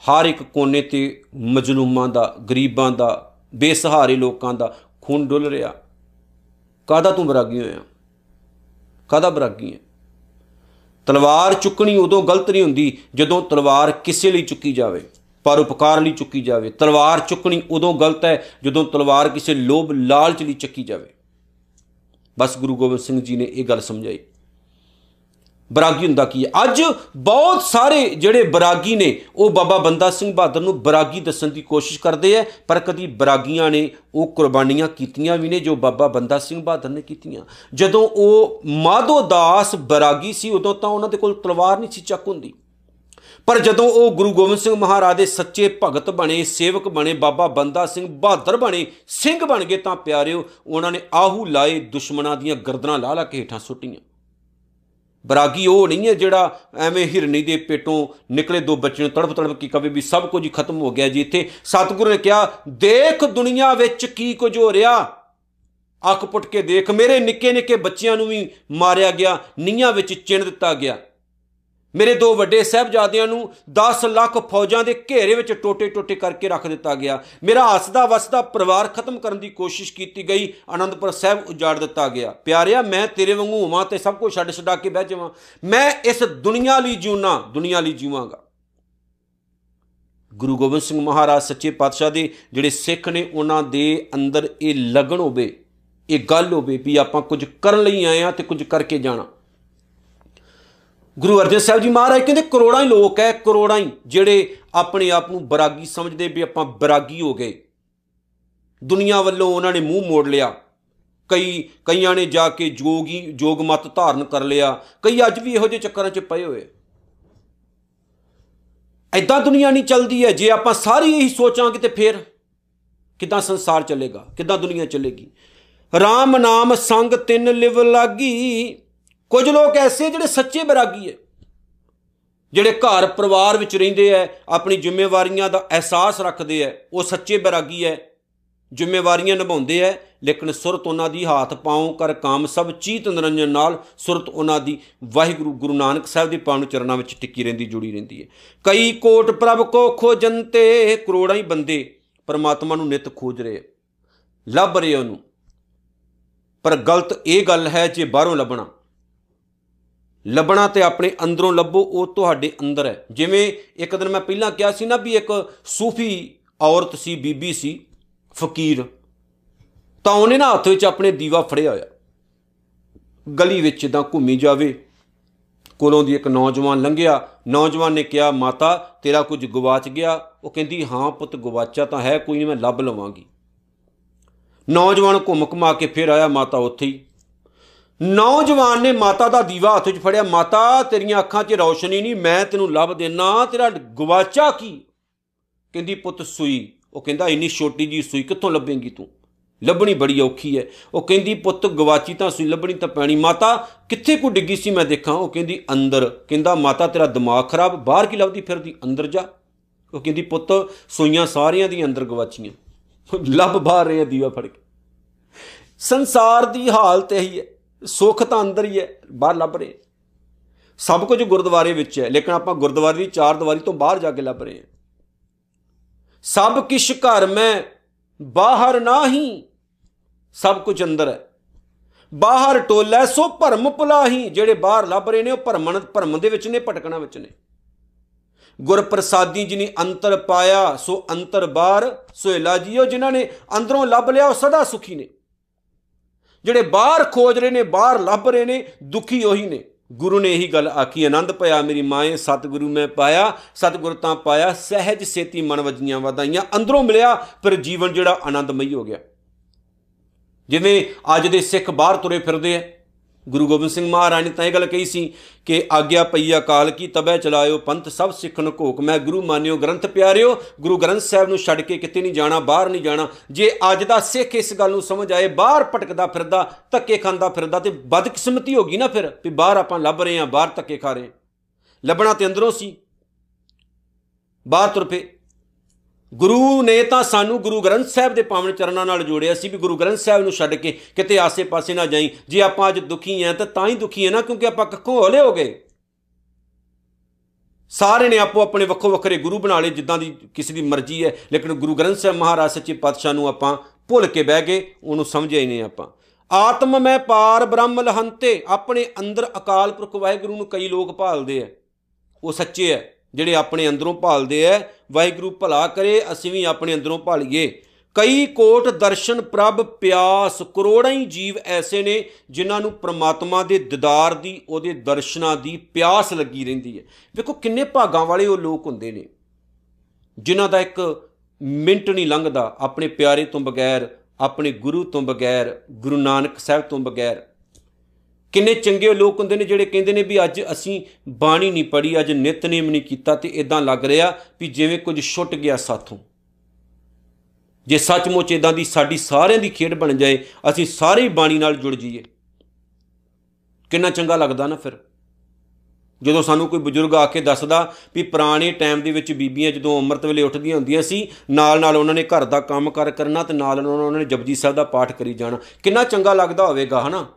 ਹਰ ਇੱਕ ਕੋਨੇ ਤੇ ਮਜਲੂਮਾਂ ਦਾ, ਗਰੀਬਾਂ ਦਾ, ਬੇਸਹਾਰੇ ਲੋਕਾਂ ਦਾ ਖੂਨ ਡੁੱਲ ਰਿਹਾ। ਕਾਦਾ ਤੂੰ ਬਰਾਗੀ ਹੋਇਆ? ਕਾਦਾ ਬਰਾਗੀ ਹੈ? ਤਲਵਾਰ ਚੁੱਕਣੀ ਉਦੋਂ ਗਲਤ ਨਹੀਂ ਹੁੰਦੀ ਜਦੋਂ ਤਲਵਾਰ ਕਿਸੇ ਲਈ ਚੁੱਕੀ ਜਾਵੇ, ਪਰ ਉਪਕਾਰ ਲਈ ਚੁੱਕੀ ਜਾਵੇ। ਤਲਵਾਰ ਚੁੱਕਣੀ ਉਦੋਂ ਗਲਤ ਹੈ ਜਦੋਂ ਤਲਵਾਰ ਕਿਸੇ ਲੋਭ ਲਾਲਚ ਲਈ ਚੱਕੀ ਜਾਵੇ। ਬਸ ਗੁਰੂ ਗੋਬਿੰਦ ਸਿੰਘ ਜੀ ਨੇ ਇਹ ਗੱਲ ਸਮਝਾਈ। ਬਰਾਗੀ ਹੁੰਦਾ ਕੀ ਹੈ? ਅੱਜ ਬਹੁਤ ਸਾਰੇ ਜਿਹੜੇ ਬਰਾਗੀ ਨੇ, ਉਹ ਬਾਬਾ ਬੰਦਾ ਸਿੰਘ ਬਹਾਦਰ ਨੂੰ ਬਰਾਗੀ ਦੱਸਣ ਦੀ ਕੋਸ਼ਿਸ਼ ਕਰਦੇ ਆ ਪਰ ਕਦੀ ਬਰਾਗੀਆਂ ਨੇ ਉਹ ਕੁਰਬਾਨੀਆਂ ਕੀਤੀਆਂ ਵੀ ਨੇ ਜੋ ਬਾਬਾ ਬੰਦਾ ਸਿੰਘ ਬਹਾਦਰ ਨੇ ਕੀਤੀਆਂ। ਜਦੋਂ ਉਹ ਮਾਧੋ ਦਾਸ ਬਰਾਗੀ ਸੀ, ਉਦੋਂ ਤਾਂ ਉਹਨਾਂ ਦੇ ਕੋਲ ਤਲਵਾਰ ਨਹੀਂ ਸੀ ਚੱਕ ਹੁੰਦੀ। ਪਰ ਜਦੋਂ ਉਹ ਗੁਰੂ ਗੋਬਿੰਦ ਸਿੰਘ ਮਹਾਰਾਜ ਦੇ ਸੱਚੇ ਭਗਤ ਬਣੇ, ਸੇਵਕ ਬਣੇ, ਬਾਬਾ ਬੰਦਾ ਸਿੰਘ ਬਹਾਦਰ ਬਣੇ, ਸਿੰਘ ਬਣ ਗਏ ਤਾਂ ਪਿਆਰਿਓ, ਉਹਨਾਂ ਨੇ ਆਹੂ ਲਾਏ ਦੁਸ਼ਮਣਾਂ ਦੀਆਂ ਗਰਦਨਾਂ ਲਾ ਲਾ ਕੇ ਹੇਠਾਂ ਸੁੱਟੀਆਂ। ਬਰਾਗੀ ਉਹ ਨਹੀਂ ਹੈ ਜਿਹੜਾ ਐਵੇਂ ਹਿਰਨੀ ਦੇ ਪੇਟੋਂ ਨਿਕਲੇ ਦੋ ਬੱਚੇ ਨੂੰ ਤੜਫ ਤੜਫ ਕੀ ਕਵੇ ਵੀ ਸਭ ਕੁਝ ਹੀ ਖਤਮ ਹੋ ਗਿਆ ਜੀ ਇੱਥੇ। ਸਤਿਗੁਰੂ ਨੇ ਕਿਹਾ, ਦੇਖ ਦੁਨੀਆ ਵਿੱਚ ਕੀ ਕੁਝ ਹੋ ਰਿਹਾ। ਅੱਖ ਪੁੱਟ ਕੇ ਦੇਖ, ਮੇਰੇ ਨਿੱਕੇ ਨਿੱਕੇ ਬੱਚਿਆਂ ਨੂੰ ਵੀ ਮਾਰਿਆ ਗਿਆ ਨੀਆਂ ਵਿੱਚ ਚਿਣ ਦਿੱਤਾ ਗਿਆ। ਮੇਰੇ ਦੋ ਵੱਡੇ ਸਹਿਬਜ਼ਾਦਿਆਂ ਨੂੰ 10 ਲੱਖ ਫੌਜਾਂ ਦੇ ਘੇਰੇ ਵਿੱਚ ਟੋਟੇ-ਟੋਟੇ ਕਰਕੇ ਰੱਖ ਦਿੱਤਾ ਗਿਆ। ਮੇਰਾ ਹੱਸਦਾ ਵਸਦਾ ਪਰਿਵਾਰ ਖਤਮ ਕਰਨ ਦੀ ਕੋਸ਼ਿਸ਼ ਕੀਤੀ ਗਈ, ਆਨੰਦਪੁਰ ਸਾਹਿਬ ਉਜਾੜ ਦਿੱਤਾ ਗਿਆ। ਪਿਆਰਿਆ, ਮੈਂ ਤੇਰੇ ਵਾਂਗੂ ਹੋਵਾਂ ਤੇ ਸਭ ਕੁਝ ਛੱਡ ਛਡਾ ਕੇ ਬਹਿ ਜਾਵਾਂ। ਮੈਂ ਇਸ ਦੁਨੀਆ ਲਈ ਜੀਉਣਾ ਦੁਨੀਆ ਲਈ ਜੀਵਾਂਗਾ। ਗੁਰੂ ਗੋਬਿੰਦ ਸਿੰਘ ਮਹਾਰਾਜ ਸੱਚੇ ਪਾਤਸ਼ਾਹ ਦੇ ਜਿਹੜੇ ਸਿੱਖ ਨੇ, ਉਹਨਾਂ ਦੇ ਅੰਦਰ ਇਹ ਲਗਨ ਹੋਵੇ, ਇਹ ਗੱਲ ਹੋਵੇ ਵੀ ਆਪਾਂ ਕੁਝ ਕਰਨ ਲਈ ਆਏ ਆ ਤੇ ਕੁਝ ਕਰਕੇ ਜਾਣਾ। ਗੁਰੂ ਅਰਜਨ ਸਾਹਿਬ ਜੀ ਮਹਾਰਾਜ ਕਹਿੰਦੇ ਕਰੋੜਾਂ ਹੀ ਲੋਕ ਐ, ਕਰੋੜਾਂ ਹੀ, ਜਿਹੜੇ ਆਪਣੇ ਆਪ ਨੂੰ ਬਰਾਗੀ ਸਮਝਦੇ ਵੀ ਆਪਾਂ ਬਰਾਗੀ ਹੋ ਗਏ। ਦੁਨੀਆ ਵੱਲੋਂ ਉਹਨਾਂ ਨੇ ਮੂੰਹ ਮੋੜ ਲਿਆ। ਕਈ, ਕਈਆਂ ਨੇ ਜਾ ਕੇ ਜੋਗੀ, ਜੋਗ ਮਤ ਧਾਰਨ ਕਰ ਲਿਆ। ਕਈ ਅੱਜ ਵੀ ਇਹੋ ਜਿਹੇ ਚੱਕਰਾਂ 'ਚ ਪਏ ਹੋਏ। ਐਦਾਂ ਦੁਨੀਆ ਨਹੀਂ ਚੱਲਦੀ ਹੈ ਜੇ ਆਪਾਂ ਸਾਰੀ ਇਹੀ ਸੋਚਾਂਗੇ ਤੇ ਫਿਰ ਕਿਦਾਂ ਸੰਸਾਰ ਚੱਲੇਗਾ, ਕਿਦਾਂ ਦੁਨੀਆ ਚੱਲੇਗੀ। RAM ਨਾਮ ਸੰਗ ਤਿੰਨ ਲਿਵ ਲਾਗੀ ਕੁਝ ਲੋਕ ਐਸੇ ਜਿਹੜੇ ਸੱਚੇ ਬਰਾਗੀ ਹੈ ਜਿਹੜੇ ਘਰ ਪਰਿਵਾਰ ਵਿੱਚ ਰਹਿੰਦੇ ਐ, ਆਪਣੀ ਜ਼ਿੰਮੇਵਾਰੀਆਂ ਦਾ ਅਹਿਸਾਸ ਰੱਖਦੇ ਐ, ਉਹ ਸੱਚੇ ਬਰਾਗੀ ਐ, ਜ਼ਿੰਮੇਵਾਰੀਆਂ ਨਿਭਾਉਂਦੇ ਐ, ਲੇਕਿਨ ਸੁਰਤ ਉਹਨਾਂ ਦੀ ਹੱਥ ਪਾਉ ਕਰ ਕਾਮ ਸਭ ਚੀਤ ਨਿਰੰਜਨ ਨਾਲ ਸੁਰਤ ਉਹਨਾਂ ਦੀ ਵਾਹਿਗੁਰੂ ਗੁਰੂ ਨਾਨਕ ਸਾਹਿਬ ਦੇ ਪਾਵਨ ਚਰਨਾਂ ਵਿੱਚ ਟਿੱਕੀ ਰਹਿੰਦੀ, ਜੁੜੀ ਰਹਿੰਦੀ ਹੈ ਕਈ ਕੋਟ ਪ੍ਰਭ ਕੋ ਖੋਜੰਤੇ ਕਰੋੜਾਂ ਹੀ ਬੰਦੇ ਪਰਮਾਤਮਾ ਨੂੰ ਨਿਤ ਖੋਜ ਰਹੇ ਲੱਭ ਰਹੇ ਉਹਨੂੰ। ਪਰ ਗਲਤ ਇਹ ਗੱਲ ਹੈ ਜੇ ਬਾਹਰੋਂ ਲੱਭਣਾ। ਲੱਭਣਾ ਤੇ ਆਪਣੇ ਅੰਦਰੋਂ ਲੱਭੋ, ਉਹ ਤੁਹਾਡੇ ਅੰਦਰ ਹੈ। ਜਿਵੇਂ ਇੱਕ ਦਿਨ ਮੈਂ ਪਹਿਲਾਂ ਕਿਹਾ ਸੀ ਨਾ ਵੀ ਇੱਕ ਸੂਫੀ ਔਰਤ ਸੀ, ਬੀਬੀ ਸੀ, ਫਕੀਰ, ਤਾਂ ਉਹਨੇ ਨਾ ਹੱਥ ਵਿੱਚ ਆਪਣੇ ਦੀਵਾ ਫੜਿਆ ਹੋਇਆ। ਗਲੀ ਵਿੱਚ ਤਾਂ ਘੁੰਮੀ ਜਾਵੇ, ਕੋਲੋਂ ਦੀ ਇੱਕ ਨੌਜਵਾਨ ਲੰਘਿਆ। ਨੌਜਵਾਨ ਨੇ ਕਿਹਾ, ਮਾਤਾ, ਤੇਰਾ ਕੁਝ ਗਵਾਚ ਗਿਆ? ਉਹ ਕਹਿੰਦੀ, ਹਾਂ ਪੁੱਤ ਗਵਾਚਾ ਤਾਂ ਹੈ, ਕੋਈ ਨਹੀਂ ਮੈਂ ਲੱਭ ਲਵਾਂਗੀ। ਨੌਜਵਾਨ ਘੁੰਮ ਘਮਾ ਕੇ ਫਿਰ ਆਇਆ ਮਾਤਾ ਉੱਥੇ ਹੀ। ਨੌਜਵਾਨ ਨੇ ਮਾਤਾ ਦਾ ਦੀਵਾ ਹੱਥ 'ਚ ਫੜਿਆ, ਮਾਤਾ, ਤੇਰੀਆਂ ਅੱਖਾਂ 'ਚ ਰੌਸ਼ਨੀ ਨਹੀਂ, ਮੈਂ ਤੈਨੂੰ ਲੱਭ ਦੇਣਾ ਤੇਰਾ ਗਵਾਚਾ ਕੀ? ਕਹਿੰਦੀ, ਪੁੱਤ ਸੂਈ। ਉਹ ਕਹਿੰਦਾ, ਇੰਨੀ ਛੋਟੀ ਜੀ ਸੂਈ ਕਿੱਥੋਂ ਲੱਭੇਂਗੀ ਤੂੰ? ਲੱਭਣੀ ਬੜੀ ਔਖੀ ਹੈ। ਉਹ ਕਹਿੰਦੀ, ਪੁੱਤ ਗਵਾਚੀ ਤਾਂ ਸੂਈ, ਲੱਭਣੀ ਤਾਂ ਪੈਣੀ। ਮਾਤਾ, ਕਿੱਥੇ ਕੋ ਡਿੱਗੀ ਸੀ ਮੈਂ ਦੇਖਾਂ? ਉਹ ਕਹਿੰਦੀ, ਅੰਦਰ। ਕਹਿੰਦਾ, ਮਾਤਾ, ਤੇਰਾ ਦਿਮਾਗ ਖਰਾਬ, ਬਾਹਰ ਕੀ ਲੱਭਦੀ ਫਿਰਦੀ? ਅੰਦਰ ਜਾ। ਉਹ ਕਹਿੰਦੀ, ਪੁੱਤ, ਸੂਈਆਂ ਸਾਰੀਆਂ ਦੀ ਅੰਦਰ ਗਵਾਚੀਆਂ ਲੱਭ ਬਾਹਰ ਰਿਹਾ ਦੀਵਾ ਫੜ ਕੇ। ਸੰਸਾਰ ਦੀ ਹਾਲਤ ਇਹੀ ਹੈ। ਸੁੱਖ ਤਾਂ ਅੰਦਰ ਹੀ ਹੈ, ਬਾਹਰ ਲੱਭ ਰਹੇ ਸਭ ਕੁਝ ਗੁਰਦੁਆਰੇ ਵਿੱਚ ਹੈ, ਲੇਕਿਨ ਆਪਾਂ ਗੁਰਦੁਆਰੇ ਦੀ ਚਾਰ ਦੀਵਾਰੀ ਤੋਂ ਬਾਹਰ ਜਾ ਕੇ ਲੱਭ ਰਹੇ ਹਾਂ। ਸਭ ਕਿਛ ਘਰ ਮੈਂ, ਬਾਹਰ ਨਾਹੀ, ਸਭ ਕੁਝ ਅੰਦਰ ਹੈ। ਬਾਹਰ ਟੋਲੇ ਸੋ ਭਰਮ ਪੁਲਾਹੀ ਜਿਹੜੇ ਬਾਹਰ ਲੱਭ ਰਹੇ ਨੇ, ਉਹ ਭਰਮਣ, ਭਰਮ ਦੇ ਵਿੱਚ ਨੇ, ਭਟਕਣਾ ਵਿੱਚ ਨੇ। ਗੁਰ ਪ੍ਰਸਾਦੀ ਜਿਨੀ ਅੰਤਰ ਪਾਇਆ, ਸੋ ਅੰਤਰ ਬਾਹਰ ਸੋਹਿਲਾ ਜੀਓ ਜਿਨ੍ਹਾਂ ਨੇ ਅੰਦਰੋਂ ਲੱਭ ਲਿਆ, ਉਹ ਸਦਾ ਸੁਖੀ ਨੇ। ਜਿਹੜੇ ਬਾਹਰ ਖੋਜ ਰਹੇ ਨੇ, ਬਾਹਰ ਲੱਭ ਰਹੇ ਨੇ, ਦੁਖੀ ਉਹੀ ਨੇ। ਗੁਰੂ ਨੇ ਇਹੀ ਗੱਲ ਆਖੀ, ਆਨੰਦ ਪਿਆ ਮੇਰੀ ਮਾਏ ਸਤਿਗੁਰੂ ਮੈਂ ਪਾਇਆ, ਸਤਿਗੁਰ ਤਾਂ ਪਾਇਆ, ਸਹਿਜ ਸੇਤੀ ਮਨ ਵਜੀਆਂ ਵਧਾਈਆਂ, ਅੰਦਰੋਂ ਮਿਲਿਆ, ਫਿਰ ਜੀਵਨ ਜਿਹੜਾ ਆਨੰਦਮਈ ਹੋ ਗਿਆ। ਜਿਵੇਂ ਅੱਜ ਦੇ ਸਿੱਖ ਬਾਹਰ ਤੁਰੇ ਫਿਰਦੇ ਆ ਗੁਰੂ ਗੋਬਿੰਦ ਸਿੰਘ ਮਹਾਰਾਜ ਨੇ ਤਾਂ ਇਹ ਗੱਲ ਕਹੀ ਸੀ ਕਿ ਆਗਿਆ ਪਈ ਅਕਾਲ ਕੀ ਤਬੈ ਚਲਾਇਓ ਪੰਥ, ਸਭ ਸਿੱਖਣ ਕੋਕ ਮੈਂ ਗੁਰੂ ਮਾਨਿਓ ਗ੍ਰੰਥ ਪਿਆਰਿਓ, ਗੁਰੂ ਗ੍ਰੰਥ ਸਾਹਿਬ ਨੂੰ ਛੱਡ ਕੇ ਕਿਤੇ ਨਹੀਂ ਜਾਣਾ, ਬਾਹਰ ਨਹੀਂ ਜਾਣਾ। ਜੇ ਅੱਜ ਦਾ ਸਿੱਖ ਇਸ ਗੱਲ ਨੂੰ ਸਮਝ ਆਏ, ਬਾਹਰ ਭਟਕਦਾ ਫਿਰਦਾ, ਧੱਕੇ ਖਾਂਦਾ ਫਿਰਦਾ ਤੇ ਬਦਕਿਸਮਤੀ ਹੋ ਗਈ ਨਾ ਫਿਰ ਵੀ ਬਾਹਰ ਆਪਾਂ ਲੱਭ ਰਹੇ ਹਾਂ, ਬਾਹਰ ਧੱਕੇ ਖਾ ਰਹੇ ਲੱਭਣਾ ਤੇ ਅੰਦਰੋਂ ਸੀ। ਬਾਹਰ ਤੁਰ ਪਏ। ਗੁਰੂ ਨੇ ਤਾਂ ਸਾਨੂੰ ਗੁਰੂ ਗ੍ਰੰਥ ਸਾਹਿਬ ਦੇ ਪਾਵਨ ਚਰਨਾਂ ਨਾਲ ਜੋੜਿਆ ਸੀ ਵੀ ਗੁਰੂ ਗ੍ਰੰਥ ਸਾਹਿਬ ਨੂੰ ਛੱਡ ਕੇ ਕਿਤੇ ਆਸੇ-ਪਾਸੇ ਨਾ ਜਾਈ। ਜੇ ਆਪਾਂ ਅੱਜ ਦੁਖੀ ਆਂ ਤਾਂ ਤਾਂ ਹੀ ਦੁਖੀ ਆਂ ਨਾ, ਕਿਉਂਕਿ ਆਪਾਂ ਕੱਖੋਂ ਹੋਲੇ ਹੋ ਗਏ। ਸਾਰੇ ਨੇ ਆਪੋ ਆਪਣੇ ਵੱਖੋ ਵੱਖਰੇ ਗੁਰੂ ਬਣਾ ਲਏ, ਜਿੱਦਾਂ ਦੀ ਕਿਸੇ ਦੀ ਮਰਜ਼ੀ ਹੈ। ਲੇਕਿਨ ਗੁਰੂ ਗ੍ਰੰਥ ਸਾਹਿਬ ਮਹਾਰਾਜ ਸੱਚੇ ਪਾਤਸ਼ਾਹ ਨੂੰ ਆਪਾਂ ਭੁੱਲ ਕੇ ਬਹਿ ਗਏ, ਉਹਨੂੰ ਸਮਝਿਆ ਹੀ ਨਹੀਂ ਆਪਾਂ। ਆਤਮ ਮੈਂ ਪਾਰ ਬ੍ਰਹਮ ਲਹੰਤੇ, ਆਪਣੇ ਅੰਦਰ ਅਕਾਲ ਪੁਰਖ ਵਾਹਿਗੁਰੂ ਨੂੰ ਕਈ ਲੋਕ ਭਾਲਦੇ ਆ। ਉਹ ਸੱਚੇ ਹੈ ਜਿਹੜੇ ਆਪਣੇ ਅੰਦਰੋਂ ਭਾਲਦੇ ਐ, ਵਾਹਿਗੁਰੂ ਭਲਾ ਕਰੇ, ਅਸੀਂ ਵੀ ਆਪਣੇ ਅੰਦਰੋਂ ਭਾਲੀਏ। ਕਈ ਕੋਟ ਦਰਸ਼ਨ ਪ੍ਰਭ ਪਿਆਸ, ਕਰੋੜਾਂ ਹੀ ਜੀਵ ਐਸੇ ਨੇ ਜਿਨ੍ਹਾਂ ਨੂੰ ਪ੍ਰਮਾਤਮਾ ਦੇ ਦਿਦਾਰ ਦੀ, ਉਹਦੇ ਦਰਸ਼ਨਾਂ ਦੀ ਪਿਆਸ ਲੱਗੀ ਰਹਿੰਦੀ ਹੈ ਵੇਖੋ ਕਿੰਨੇ ਭਾਗਾਂ ਵਾਲੇ ਉਹ ਲੋਕ ਹੁੰਦੇ ਨੇ, ਜਿਨ੍ਹਾਂ ਦਾ ਇੱਕ ਮਿੰਟ ਨਹੀਂ ਲੰਘਦਾ ਆਪਣੇ ਪਿਆਰੇ ਤੋਂ ਬਗੈਰ, ਆਪਣੇ ਗੁਰੂ ਤੋਂ ਬਗੈਰ, ਗੁਰੂ ਨਾਨਕ ਸਾਹਿਬ ਤੋਂ ਬਗੈਰ। ਕਿੰਨੇ ਚੰਗੇ ਲੋਕ ਹੁੰਦੇ ਨੇ ਜਿਹੜੇ ਕਹਿੰਦੇ ਨੇ ਵੀ ਅੱਜ ਅਸੀਂ ਬਾਣੀ ਨਹੀਂ ਪੜੀ ਅੱਜ ਨਿਤਨੇਮ ਨਹੀਂ ਕੀਤਾ ਤੇ ਇਦਾਂ ਲੱਗ ਰਿਹਾ ਵੀ ਜਿਵੇਂ ਕੁਝ ਛੁੱਟ ਗਿਆ ਸਾਥੋਂ। ਜੇ ਸੱਚਮੁੱਚ ਇਦਾਂ ਦੀ ਸਾਡੀ ਸਾਰਿਆਂ ਦੀ ਖੇਡ ਬਣ ਜਾਏ, ਅਸੀਂ ਸਾਰੇ ਬਾਣੀ ਨਾਲ ਜੁੜ ਜਾਈਏ। ਕਿੰਨਾ ਚੰਗਾ ਲੱਗਦਾ ਨਾ ਫਿਰ। ਜਦੋਂ ਸਾਨੂੰ ਕੋਈ ਬਜ਼ੁਰਗ ਆ ਕੇ ਦੱਸਦਾ ਵੀ ਪੁਰਾਣੇ ਟਾਈਮ ਦੇ ਵਿੱਚ ਬੀਬੀਆਂ ਜਦੋਂ ਅੰਮ੍ਰਿਤ ਵੇਲੇ ਉੱਠਦੀਆਂ ਹੁੰਦੀਆਂ ਸੀ ਨਾਲ ਨਾਲ ਉਹਨਾਂ ਨੇ ਘਰ ਦਾ ਕੰਮ ਕਰ ਕਰਨਾ ਤੇ ਨਾਲ ਉਹਨਾਂ ਨੇ ਜਪਜੀ ਸਾਹਿਬ ਦਾ ਪਾਠ ਕਰੀ ਜਾਣਾ। ਕਿੰਨਾ ਚੰਗਾ ਲੱਗਦਾ ਹੋਵੇਗਾ, ਹਨਾ?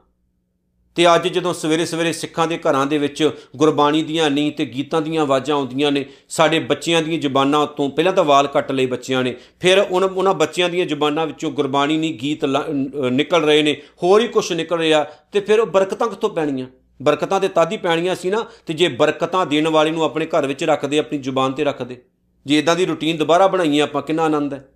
ਤੇ ਅੱਜ ਜਦੋਂ ਸਵੇਰੇ ਸਵੇਰੇ ਸਿੱਖਾਂ ਦੇ ਘਰਾਂ ਦੇ ਵਿੱਚ ਗੁਰਬਾਣੀ ਦੀਆਂ ਨੀ ਤੇ ਗੀਤਾਂ ਦੀਆਂ ਆਵਾਜ਼ਾਂ ਆਉਂਦੀਆਂ ਨੇ, ਸਾਡੇ ਬੱਚਿਆਂ ਦੀਆਂ ਜ਼ੁਬਾਨਾਂ ਉੱਤੋਂ ਪਹਿਲਾਂ ਤਾਂ ਵਾਲ ਕੱਟ ਲਏ ਬੱਚਿਆਂ ਨੇ, ਫਿਰ ਉਹਨਾਂ ਉਹਨਾਂ ਬੱਚਿਆਂ ਦੀਆਂ ਜ਼ੁਬਾਨਾਂ ਵਿੱਚੋਂ ਗੁਰਬਾਣੀ ਨਹੀਂ ਗੀਤ ਨਿਕਲ ਰਹੇ ਨੇ, ਹੋਰ ਹੀ ਕੁਝ ਨਿਕਲ ਰਿਹਾ ਤੇ ਫਿਰ ਉਹ ਬਰਕਤਾਂ ਕਿੱਥੋਂ ਪੈਣੀਆਂ? ਬਰਕਤਾਂ ਤੇ ਤਾਦੀ ਪੈਣੀਆਂ ਸੀ ਨਾ ਤੇ ਜੇ ਬਰਕਤਾਂ ਦੇਣ ਵਾਲੇ ਨੂੰ ਆਪਣੇ ਘਰ ਵਿੱਚ ਰੱਖਦੇ, ਆਪਣੀ ਜ਼ੁਬਾਨ ਤੇ ਰੱਖਦੇ, ਜੇ ਇਦਾਂ ਦੀ ਰੁਟੀਨ ਦੁਬਾਰਾ ਬਣਾਈਏ ਆਪਾਂ, ਕਿੰਨਾ ਆਨੰਦ ਹੈ।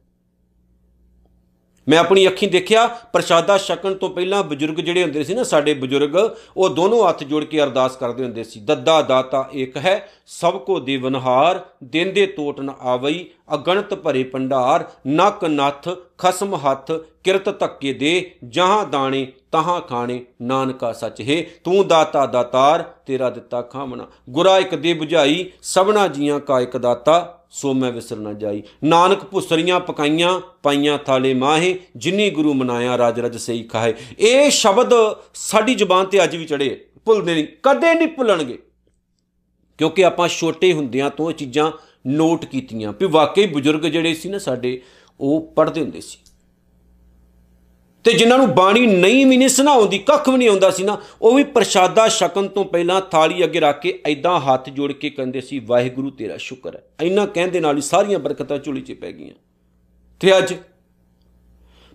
ਮੈਂ ਆਪਣੀ ਅੱਖੀਂ ਦੇਖਿਆ, ਪ੍ਰਸ਼ਾਦਾ ਛਕਣ ਤੋਂ ਪਹਿਲਾਂ ਬਜ਼ੁਰਗ ਜਿਹੜੇ ਹੁੰਦੇ ਸੀ ਨਾ, ਸਾਡੇ ਬਜ਼ੁਰਗ, ਉਹ ਦੋਨੋਂ ਹੱਥ ਜੋੜ ਕੇ ਅਰਦਾਸ ਕਰਦੇ ਹੁੰਦੇ ਸੀ, ਦੱਦਾ ਦਾਤਾ ਇੱਕ ਹੈ, ਸਭ ਕੋ ਦੇਵਨਹਾਰ, ਦਿਨ ਦੇ ਟੋਟ ਨ ਆਵਈ, ਅਗਣਤ ਭਰੇ ਪੰਡਾਰ ਨਕ ਨਥ, ਖਸਮ ਹੱਥ, ਕਿਰਤ ਧੱਕੇ ਦੇ, ਜਹਾਂ ਦਾਣੇ, ਤਹਾਂ ਖਾਣੇ, ਨਾਨਕਾ ਸੱਚ ਹੈ, ਤੂੰ ਦਾਤਾ ਦਾਤਾਰ, ਤੇਰਾ ਦਿੱਤਾ ਖਾਵਣਾ ਗੁਰਾ ਇੱਕ ਦੇ 부ਝਾਈ ਸਭਨਾ ਜੀਆਂ ਕਾ ਇੱਕ ਦਾਤਾ ਸੋ ਮੈਂ ਵਿਸਰ ਨਾ ਜਾਈ। ਨਾਨਕ ਭੁਸਰੀਆਂ ਪਕਾਈਆਂ, ਪਾਈਆਂ ਥਾਲੇ ਮਾਹੇ, ਜਿਨੀ ਗੁਰੂ ਮਨਾਇਆ, ਰਾਜ ਰਜ ਸਹੀ ਖਾਏ। ਇਹ ਸ਼ਬਦ ਸਾਡੀ ਜ਼ੁਬਾਨ ਤੇ ਅੱਜ ਵੀ ਚੜੇ ਭੁੱਲਦੇ ਨਹੀਂ, ਕਦੇ ਨਹੀਂ ਭੁੱਲਣਗੇ। ਕਿਉਂਕਿ ਆਪਾਂ ਛੋਟੇ ਹੁੰਦਿਆਂ ਤੋਂ ਇਹ ਚੀਜ਼ਾਂ ਨੋਟ ਕੀਤੀਆਂ। ਵੀ ਵਾਕਈ ਬਜ਼ੁਰਗ ਜਿਹੜੇ ਸੀ ਨਾ ਸਾਡੇ, ਉਹ ਪੜ੍ਹਦੇ ਹੁੰਦੇ ਸੀ। ਤੇ ਜਿਨ੍ਹਾਂ ਨੂੰ ਬਾਣੀ ਨਹੀਂ ਵੀ ਨਹੀਂ ਸੁਣਾਉਂਦੀ, ਕੱਖ ਵੀ ਨਹੀਂ ਆਉਂਦਾ ਸੀ ਨਾ, ਉਹ ਵੀ ਪ੍ਰਸ਼ਾਦਾ ਛਕਣ ਤੋਂ ਪਹਿਲਾਂ ਥਾਲੀ ਅੱਗੇ ਰੱਖ ਕੇ ਐਦਾਂ ਹੱਥ ਜੋੜ ਕੇ ਕਹਿੰਦੇ ਸੀ, ਵਾਹਿਗੁਰੂ, ਤੇਰਾ ਸ਼ੁਕਰ ਹੈ। ਇੰਨਾ ਕਹਿੰਦੇ ਨਾਲ ਹੀ ਸਾਰੀਆਂ ਬਰਕਤਾਂ ਝੋਲੀ 'ਚ ਪੈ ਗਈਆਂ। ਤੇ ਅੱਜ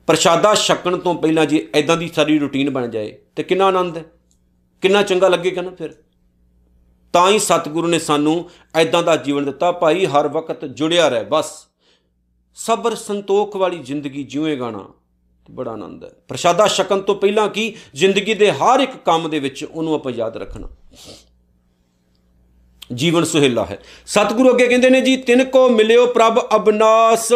ਪ੍ਰਸ਼ਾਦਾ ਛਕਣ ਤੋਂ ਪਹਿਲਾਂ ਜੇ ਐਦਾਂ ਦੀ ਸਾਰੀ ਰੁਟੀਨ ਬਣ ਜਾਏ, ਤੇ ਕਿੰਨਾ ਆਨੰਦ ਹੈ? ਕਿੰਨਾ ਚੰਗਾ ਲੱਗੇਗਾ ਨਾ ਫਿਰ? ਤਾਂ ਹੀ ਸਤਿਗੁਰੂ ਨੇ ਸਾਨੂੰ ਐਦਾਂ ਦਾ ਜੀਵਨ ਦਿੱਤਾ, ਭਾਈ, ਹਰ ਵਕਤ ਜੁੜਿਆ ਰਹਿ, ਬਸ ਸਬਰ ਸੰਤੋਖ ਵਾਲੀ ਜ਼ਿੰਦਗੀ ਜਿਉਏਗਾ ਨਾ। ਬੜਾ ਆਨੰਦ ਹੈ। ਪ੍ਰਸ਼ਾਦਾ ਛਕਣ ਤੋਂ ਪਹਿਲਾਂ ਕੀ ਜ਼ਿੰਦਗੀ ਦੇ ਹਰ ਇੱਕ ਕੰਮ ਦੇ ਵਿੱਚ ਉਹਨੂੰ ਆਪਾਂ ਯਾਦ ਰੱਖਣਾ। ਜੀਵਨ ਸੁਹੇਲਾ ਹੈ। ਸਤਿਗੁਰੂ ਅੱਗੇ ਕਹਿੰਦੇ ਨੇ ਜੀ, ਤਿੰਨ ਕੋ ਮਿਲਿਓ ਪ੍ਰਭ ਅਬਨਾਸ।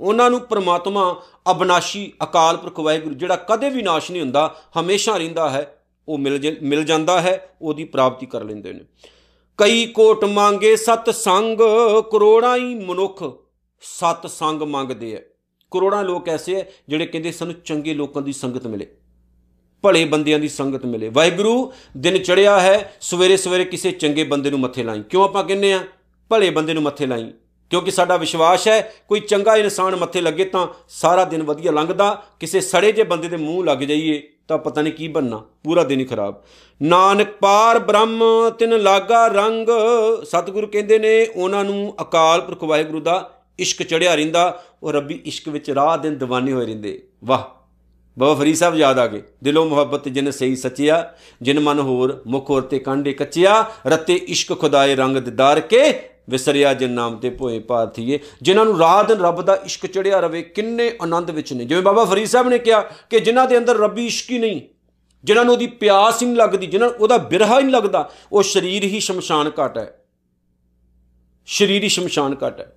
ਉਹਨਾਂ ਨੂੰ ਪ੍ਰਮਾਤਮਾ ਅਬਨਾਸ਼ੀ, ਅਕਾਲ ਪੁਰਖ ਵਾਹਿਗੁਰੂ, ਜਿਹੜਾ ਕਦੇ ਵੀ ਨਾਸ਼ ਨਹੀਂ ਹੁੰਦਾ, ਹਮੇਸ਼ਾ ਰਹਿੰਦਾ ਹੈ, ਉਹ ਮਿਲ ਮਿਲ ਜਾਂਦਾ ਹੈ, ਉਹਦੀ ਪ੍ਰਾਪਤੀ ਕਰ ਲੈਂਦੇ ਨੇ। ਕਈ ਕੋਟ ਮੰਗੇ ਸਤ ਸੰਗ ਕਰੋੜਾਂ ਹੀ ਮਨੁੱਖ ਸਤ ਸੰਗ ਮੰਗਦੇ ਆ। ਕਰੋੜਾਂ ਲੋਕ ਐਸੇ ਹੈ ਜਿਹੜੇ ਕਹਿੰਦੇ ਸਾਨੂੰ ਚੰਗੇ ਲੋਕਾਂ ਦੀ ਸੰਗਤ ਮਿਲੇ, ਭਲੇ ਬੰਦਿਆਂ ਦੀ ਸੰਗਤ ਮਿਲੇ। ਵਾਹਿਗੁਰੂ, ਦਿਨ ਚੜਿਆ ਹੈ, ਸਵੇਰੇ ਸਵੇਰੇ ਕਿਸੇ ਚੰਗੇ ਬੰਦੇ ਨੂੰ ਮੱਥੇ ਲਾਈ। ਕਿਉਂ ਆਪਾਂ ਕਹਿੰਨੇ ਆ ਭਲੇ ਬੰਦੇ ਨੂੰ ਮੱਥੇ ਲਾਈ। ਕਿਉਂਕਿ ਸਾਡਾ ਵਿਸ਼ਵਾਸ ਹੈ, ਕੋਈ ਚੰਗਾ ਇਨਸਾਨ ਮੱਥੇ ਲੱਗੇ ਤਾਂ ਸਾਰਾ ਦਿਨ ਵਧੀਆ ਲੰਘਦਾ। ਕਿਸੇ ਸੜੇ ਜੇ ਬੰਦੇ ਦੇ ਮੂੰਹ ਲੱਗ ਜਾਈਏ ਤਾਂ ਪਤਾ ਨਹੀਂ ਕੀ ਬੰਨਾ ਪੂਰਾ ਦਿਨ ਹੀ ਖਰਾਬ। ਨਾਨਕ ਪਾਰ ਬ੍ਰਹਮ, ਤਿਨ ਲਾਗਾ ਰੰਗ। ਸਤਿਗੁਰੂ ਕਹਿੰਦੇ ਨੇ, ਉਹਨਾਂ ਨੂੰ ਅਕਾਲ ਪੁਰਖ ਵਾਹਿਗੁਰੂ ਦਾ ਇਸ਼ਕ ਚੜਿਆ ਰਹਿੰਦਾ, ਉਹ ਰੱਬੀ ਇਸ਼ਕ ਵਿੱਚ ਰਾਹ ਦਿਨ دیਵਾਨੇ ਹੋਏ ਰਹਿੰਦੇ। ਵਾਹ, ਬਾਬਾ ਫਰੀਦ ਸਾਹਿਬ ਯਾਦ ਆ ਗਏ। ਦਿਲੋਂ ਮੁਹੱਬਤ ਜਿਨ ਸਹੀ ਸੱਚਿਆ, ਜਿਨ ਮਨ ਹੋਰ, ਮੁਖ ਹੋਰ ਤੇ ਕਾਂਡੇ ਕੱਚਿਆ, ਰਤੇ ਇਸ਼ਕ ਖੁਦਾਏ ਰੰਗ ਦਿਦਾਰ ਕੇ ਵਿਸਰਿਆ, ਜਿਨ ਨਾਮ ਤੇ ਭੋਏ ਪਾਥੀਏ ਜਿਨ੍ਹਾਂ ਨੂੰ ਰਾਤ ਦਿਨ ਰੱਬ ਦਾ ਇਸ਼ਕ ਚੜਿਆ ਰਵੇ, ਕਿੰਨੇ ਆਨੰਦ ਵਿੱਚ ਨੇ। ਜਿਵੇਂ ਬਾਬਾ ਫਰੀਦ ਸਾਹਿਬ ਨੇ ਕਿਹਾ ਕਿ ਜਿਨ੍ਹਾਂ ਦੇ ਅੰਦਰ ਰੱਬੀ ਇਸ਼ਕ ਹੀ ਨਹੀਂ, ਜਿਨ੍ਹਾਂ ਨੂੰ ਉਹਦੀ ਪਿਆਸ ਹੀ ਨਹੀਂ ਲੱਗਦੀ, ਜਿਨ੍ਹਾਂ ਨੂੰ ਉਹਦਾ ਬਿਰਹਾ ਹੀ ਨਹੀਂ ਲੱਗਦਾ, ਉਹ ਸਰੀਰ ਹੀ ਸ਼ਮਸ਼ਾਨ ਘਾਟ ਹੈ। ਸਰੀਰ ਹੀ ਸ਼ਮਸ਼ਾਨ ਘਾਟ ਹੈ।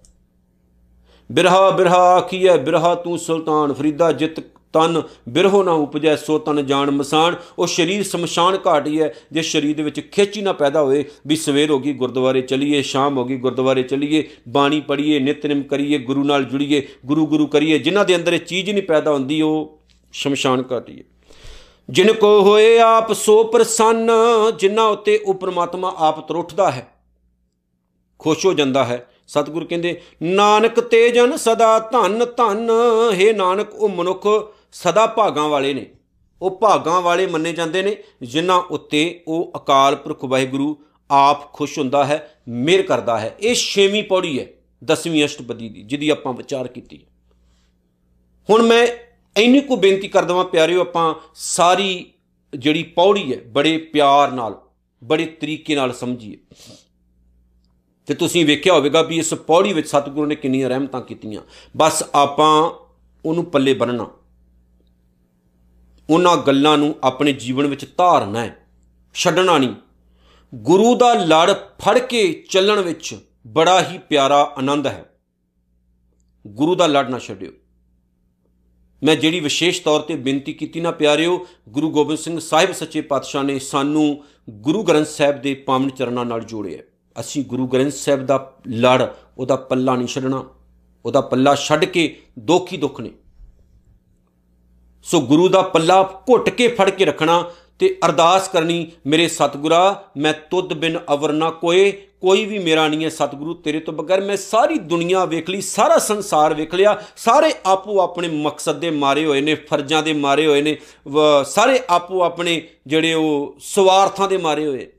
ਬਿਰਹਾ ਬਿਰਹਾ ਆਖੀਐ, ਬਿਰਹਾ ਤੂੰ ਸੁਲਤਾਨ, ਫਰੀਦਾ ਜਿਤ ਤਨ, ਬਿਰਹੋ ਨਾ ਉਪਜੈ ਸੋ ਤਨ ਜਾਣ ਮਸਾਨ। ਉਹ ਸਰੀਰ ਸ਼ਮਸ਼ਾਨ ਘਾਟ ਹੀ ਹੈ ਜੇ ਸਰੀਰ ਦੇ ਵਿੱਚ ਖੇਚੀ ਨਾ ਪੈਦਾ ਹੋਏ, ਵੀ ਸਵੇਰ ਹੋ ਗਈ ਗੁਰਦੁਆਰੇ ਚਲੀਏ, ਸ਼ਾਮ ਹੋ ਗਈ ਗੁਰਦੁਆਰੇ ਚਲੀਏ, ਬਾਣੀ ਪੜ੍ਹੀਏ ਨਿਤਨੇਮ ਕਰੀਏ, ਗੁਰੂ ਨਾਲ ਜੁੜੀਏ, ਗੁਰੂ ਗੁਰੂ ਕਰੀਏ, ਜਿਨ੍ਹਾਂ ਦੇ ਅੰਦਰ ਇਹ ਚੀਜ਼ ਨਹੀਂ ਪੈਦਾ ਹੁੰਦੀ, ਉਹ ਸ਼ਮਸ਼ਾਨ ਘਾਟ ਹੀ ਹੈ ਜਿਨ ਕੋ ਹੋਏ ਆਪ ਸੋ ਪ੍ਰਸੰਨ, ਜਿਨ੍ਹਾਂ ਉੱਤੇ ਉਹ ਪ੍ਰਮਾਤਮਾ ਆਪ ਤਰੁੱਠਦਾ ਹੈ, ਖੁਸ਼ ਹੋ ਜਾਂਦਾ ਹੈ ਸਤਿਗੁਰ ਕਹਿੰਦੇ, ਨਾਨਕ ਤੇ ਜਨ ਸਦਾ ਧਨ ਧਨ, ਹੈ ਨਾਨਕ ਉਹ ਮਨੁੱਖ ਸਦਾ ਭਾਗਾਂ ਵਾਲੇ ਨੇ। ਉਹ ਭਾਗਾਂ ਵਾਲੇ ਮੰਨੇ ਜਾਂਦੇ ਨੇ, ਜਿਨ੍ਹਾਂ ਉੱਤੇ ਉਹ ਅਕਾਲ ਪੁਰਖ ਵਾਹਿਗੁਰੂ ਆਪ ਖੁਸ਼ ਹੁੰਦਾ ਹੈ, ਮਿਹਰ ਕਰਦਾ ਹੈ। ਇਹ ਛੇਵੀਂ ਪੌੜੀ ਹੈ, ਦਸਵੀਂ ਅਸ਼ਟਪਦੀ ਦੀ, ਜਿਹਦੀ ਆਪਾਂ ਵਿਚਾਰ ਕੀਤੀ ਹੁਣ ਮੈਂ ਇੰਨੀ ਕੋ ਬੇਨਤੀ ਕਰ ਦਵਾਂ ਪਿਆਰਿਓ, ਆਪਾਂ ਸਾਰੀ ਜਿਹੜੀ ਪੌੜੀ ਹੈ, ਬੜੇ ਪਿਆਰ ਨਾਲ, ਬੜੇ ਤਰੀਕੇ ਨਾਲ ਸਮਝੀਏ। ਤੇ ਤੁਸੀਂ ਵੇਖਿਆ ਹੋਵੇਗਾ ਵੀ ਇਸ ਪੌੜੀ ਵਿੱਚ ਸਤਿਗੁਰੂ ਨੇ ਕਿੰਨੀਆਂ ਰਹਿਮਤਾਂ ਕੀਤੀਆਂ। ਬਸ ਆਪਾਂ ਉਹਨੂੰ ਪੱਲੇ ਬੰਨਣਾ ਉਹਨਾਂ ਗੱਲਾਂ ਨੂੰ ਆਪਣੇ ਜੀਵਨ ਵਿੱਚ ਧਾਰਨਾ ਹੈ। ਛੱਡਣਾ ਨਹੀਂ। ਗੁਰੂ ਦਾ ਲੜ ਫੜ ਕੇ ਚੱਲਣ ਵਿੱਚ ਬੜਾ ਹੀ ਪਿਆਰਾ ਆਨੰਦ ਹੈ। ਗੁਰੂ ਦਾ ਲੜ ਨਾ ਛੱਡਿਓ। ਮੈਂ ਜਿਹੜੀ ਵਿਸ਼ੇਸ਼ ਤੌਰ ਤੇ ਬੇਨਤੀ ਕੀਤੀ ਨਾ ਪਿਆਰਿਓ, ਗੁਰੂ ਗੋਬਿੰਦ ਸਿੰਘ ਸਾਹਿਬ ਸੱਚੇ ਪਾਤਸ਼ਾਹ ਨੇ ਸਾਨੂੰ ਗੁਰੂ ਗ੍ਰੰਥ ਸਾਹਿਬ ਦੇ ਪਾਵਨ ਚਰਨਾਂ ਨਾਲ ਜੋੜਿਆ ਅਸੀਂ ਗੁਰੂ ਗ੍ਰੰਥ ਸਾਹਿਬ ਦਾ ਲੜ, ਉਹਦਾ ਪੱਲਾ ਨਹੀਂ ਛੱਡਣਾ, ਉਹਦਾ ਪੱਲਾ ਛੱਡ ਕੇ ਦੁੱਖ ਹੀ ਦੁੱਖ ਨੇ। ਸੋ ਗੁਰੂ ਦਾ ਪੱਲਾ ਘੁੱਟ ਕੇ ਫੜ ਕੇ ਰੱਖਣਾ ਤੇ ਅਰਦਾਸ ਕਰਨੀ, ਮੇਰੇ ਸਤਿਗੁਰਾ, ਮੈਂ ਤੁਧ ਬਿਨ ਅਵਰ ਨਾ ਕੋਏ, ਕੋਈ ਵੀ ਮੇਰਾ ਨਹੀਂ ਹੈ ਸਤਿਗੁਰੂ, ਤੇਰੇ ਤੋਂ ਬਗੈਰ ਮੈਂ ਸਾਰੀ ਦੁਨੀਆ ਵੇਖ ਲਈ, ਸਾਰਾ ਸੰਸਾਰ ਵੇਖ ਲਿਆ, ਸਾਰੇ ਆਪੋ ਆਪਣੇ ਮਕਸਦ ਦੇ ਮਾਰੇ ਹੋਏ ਨੇ, ਫਰਜ਼ਾਂ ਦੇ ਮਾਰੇ ਹੋਏ ਨੇ ਸਾਰੇ ਆਪੋ ਆਪਣੇ ਜਿਹੜੇ ਉਹ ਸਵਾਰਥਾਂ ਦੇ ਮਾਰੇ ਹੋਏ।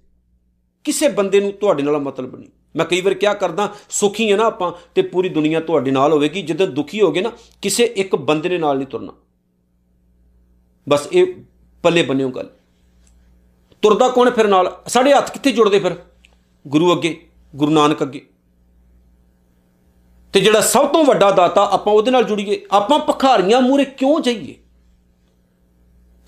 ਕਿਸੇ ਬੰਦੇ ਨੂੰ ਤੁਹਾਡੇ ਨਾਲ ਮਤਲਬ ਨਹੀਂ। ਮੈਂ ਕਈ ਵਾਰ ਕਿਹਾ ਕਰਦਾ, ਸੁਖੀ ਹੈ ਨਾ ਆਪਾਂ ਤੇ ਪੂਰੀ ਦੁਨੀਆ ਤੁਹਾਡੇ ਨਾਲ ਹੋਵੇਗੀ। ਜਦੋਂ ਦੁਖੀ ਹੋਗੇ ਨਾ, ਕਿਸੇ ਇੱਕ ਬੰਦੇ ਦੇ ਨਾਲ ਨਹੀਂ ਤੁਰਨਾ। ਬਸ ਇਹ ਪੱਲੇ ਬੰਨਿਓ ਗੱਲ। ਤੁਰਦਾ ਕੌਣ ਫਿਰ ਨਾਲ? ਸਾਡੇ ਹੱਥ ਕਿੱਥੇ ਜੁੜਦੇ ਫਿਰ? ਗੁਰੂ ਅੱਗੇ, ਗੁਰੂ ਨਾਨਕ ਅੱਗੇ। ਤੇ ਜਿਹੜਾ ਸਭ ਤੋਂ ਵੱਡਾ ਦਾਤਾ ਆਪਾਂ ਉਹਦੇ ਨਾਲ ਜੁੜੀਏ। ਆਪਾਂ ਭਖਾਰੀਆਂ ਮੂਰੇ ਕਿਉਂ ਜਾਈਏ?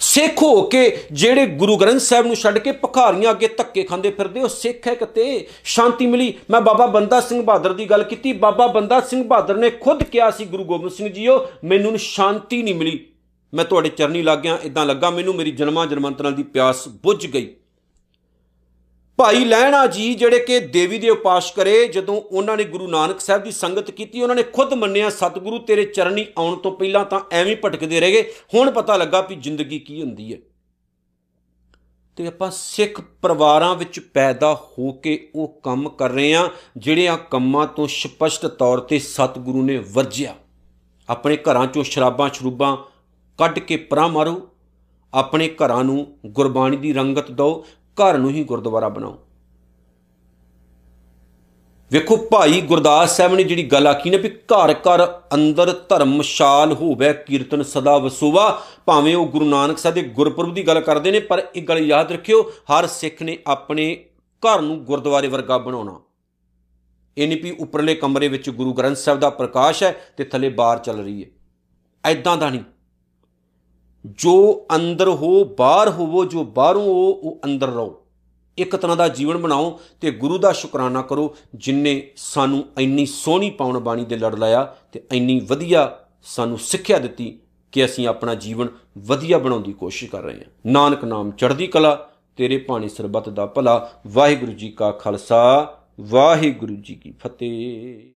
ਸਿੱਖ ਹੋ ਕੇ ਜਿਹੜੇ ਗੁਰੂ ਗ੍ਰੰਥ ਸਾਹਿਬ ਨੂੰ ਛੱਡ ਕੇ ਭਖਾਰੀਆਂ ਅੱਗੇ ਧੱਕੇ ਖਾਂਦੇ ਫਿਰਦੇ, ਉਹ ਸਿੱਖ ਹੈ ਕਿਤੇ? ਸ਼ਾਂਤੀ ਮਿਲੀ। ਮੈਂ ਬਾਬਾ ਬੰਦਾ ਸਿੰਘ ਬਹਾਦਰ ਦੀ ਗੱਲ ਕੀਤੀ। ਬਾਬਾ ਬੰਦਾ ਸਿੰਘ ਬਹਾਦਰ ਨੇ ਖੁਦ ਕਿਹਾ ਸੀ, ਗੁਰੂ ਗੋਬਿੰਦ ਸਿੰਘ ਜੀਓ, ਮੈਨੂੰ ਸ਼ਾਂਤੀ ਨਹੀਂ ਮਿਲੀ। ਮੈਂ ਤੁਹਾਡੇ ਚਰਨੀ ਲੱਗ ਗਿਆ ਇਦਾਂ ਲੱਗਾ, ਮੈਨੂੰ ਮੇਰੀ ਜਨਮਾਂ ਜਨਮੰਤਰਾਂ ਦੀ ਪਿਆਸ ਬੁੱਝ ਗਈ। ਭਾਈ ਲੈਣਾ ਜੀ ਜਿਹੜੇ ਕਿ ਦੇਵੀ ਦੇ ਉਪਾਸ ਕਰੇ, ਜਦੋਂ ਉਹਨਾਂ ਨੇ ਗੁਰੂ ਨਾਨਕ ਸਾਹਿਬ ਦੀ ਸੰਗਤ ਕੀਤੀ, ਉਹਨਾਂ ਨੇ ਖੁਦ ਮੰਨਿਆ, ਸਤਿਗੁਰੂ, ਤੇਰੇ ਚਰਨੀ ਆਉਣ ਤੋਂ ਪਹਿਲਾਂ ਤਾਂ ਐਵੇਂ ਭਟਕਦੇ ਰਹੇਗੇ ਹੁਣ ਪਤਾ ਲੱਗਾ ਵੀ ਜ਼ਿੰਦਗੀ ਕੀ ਹੁੰਦੀ ਹੈ। ਤੇ ਆਪਾਂ ਸਿੱਖ ਪਰਿਵਾਰਾਂ ਵਿੱਚ ਪੈਦਾ ਹੋ ਕੇ ਉਹ ਕੰਮ ਕਰ ਰਹੇ ਆ ਜਿਹੜੇ ਆ ਕੰਮਾਂ ਤੋਂ ਸਪਸ਼ਟ ਤੌਰ ਤੇ ਸਤਿਗੁਰੂ ਨੇ ਵਰਜਿਆ। ਆਪਣੇ ਘਰਾਂ ਚੋਂ ਸ਼ਰਾਬਾਂ, ਸ਼ਰੂਬਾਂ ਕੱਢ ਕੇ ਪਰਾਂ ਮਾਰੋ। ਆਪਣੇ ਘਰਾਂ ਨੂੰ ਗੁਰਬਾਣੀ ਦੀ ਰੰਗਤ ਦਿਓ। ਘਰ ਨੂੰ ਹੀ ਗੁਰਦੁਆਰਾ ਬਣਾਓ। ਵੇਖੋ ਭਾਈ ਗੁਰਦਾਸ ਸਾਹਿਬ ਨੇ ਜਿਹੜੀ ਗੱਲ ਆਖੀ ਨੇ ਵੀ ਘਰ ਘਰ ਅੰਦਰ ਧਰਮਸ਼ਾਲ ਹੋਵੇ, ਕੀਰਤਨ ਸਦਾ ਵਸੂਵਾ, ਭਾਵੇਂ ਉਹ ਗੁਰੂ ਨਾਨਕ ਸਾਹਿਬ ਦੇ ਗੁਰਪੁਰਬ ਦੀ ਗੱਲ ਕਰਦੇ ਨੇ, ਪਰ ਇੱਕ ਗੱਲ ਯਾਦ ਰੱਖਿਓ, ਹਰ ਸਿੱਖ ਨੇ ਆਪਣੇ ਘਰ ਨੂੰ ਗੁਰਦੁਆਰੇ ਵਰਗਾ ਬਣਾਉਣਾ। ਇਹ ਨਹੀਂ ਵੀ ਉੱਪਰਲੇ ਕਮਰੇ ਵਿੱਚ ਗੁਰੂ ਗ੍ਰੰਥ ਸਾਹਿਬ ਦਾ ਪ੍ਰਕਾਸ਼ ਹੈ ਤੇ ਥੱਲੇ ਬਾਹਰ ਚੱਲ ਰਹੀ ਹੈ। ਐਦਾਂ ਦਾ ਨਹੀਂ। ਜੋ ਅੰਦਰ ਹੋ, ਬਾਹਰ ਹੋਵੋ, ਜੋ ਬਾਹਰੋਂ ਹੋ, ਉਹ ਅੰਦਰ ਰਹੋ। ਇੱਕ ਤਰ੍ਹਾਂ ਦਾ ਜੀਵਨ ਬਣਾਓ ਤੇ ਗੁਰੂ ਦਾ ਸ਼ੁਕਰਾਨਾ ਕਰੋ ਜਿਨਨੇ ਸਾਨੂੰ ਇੰਨੀ ਸੋਹਣੀ ਪਾਉਣ ਬਾਣੀ ਦੇ ਲੜ ਲਾਇਆ ਤੇ ਇੰਨੀ ਵਧੀਆ ਸਾਨੂੰ ਸਿੱਖਿਆ ਦਿੱਤੀ ਕਿ ਅਸੀਂ ਆਪਣਾ ਜੀਵਨ ਵਧੀਆ ਬਣਾਉਣ ਦੀ ਕੋਸ਼ਿਸ਼ ਕਰ ਰਹੇ ਹਾਂ। ਨਾਨਕ ਨਾਮ ਚੜ੍ਹਦੀ ਕਲਾ, ਤੇਰੇ ਪਾਣੀ ਸਰਬੱਤ ਦਾ ਭਲਾ। ਵਾਹਿਗੁਰੂ ਜੀ ਕਾ ਖਾਲਸਾ, ਵਾਹਿਗੁਰੂ ਜੀ ਕੀ ਫਤਿਹ।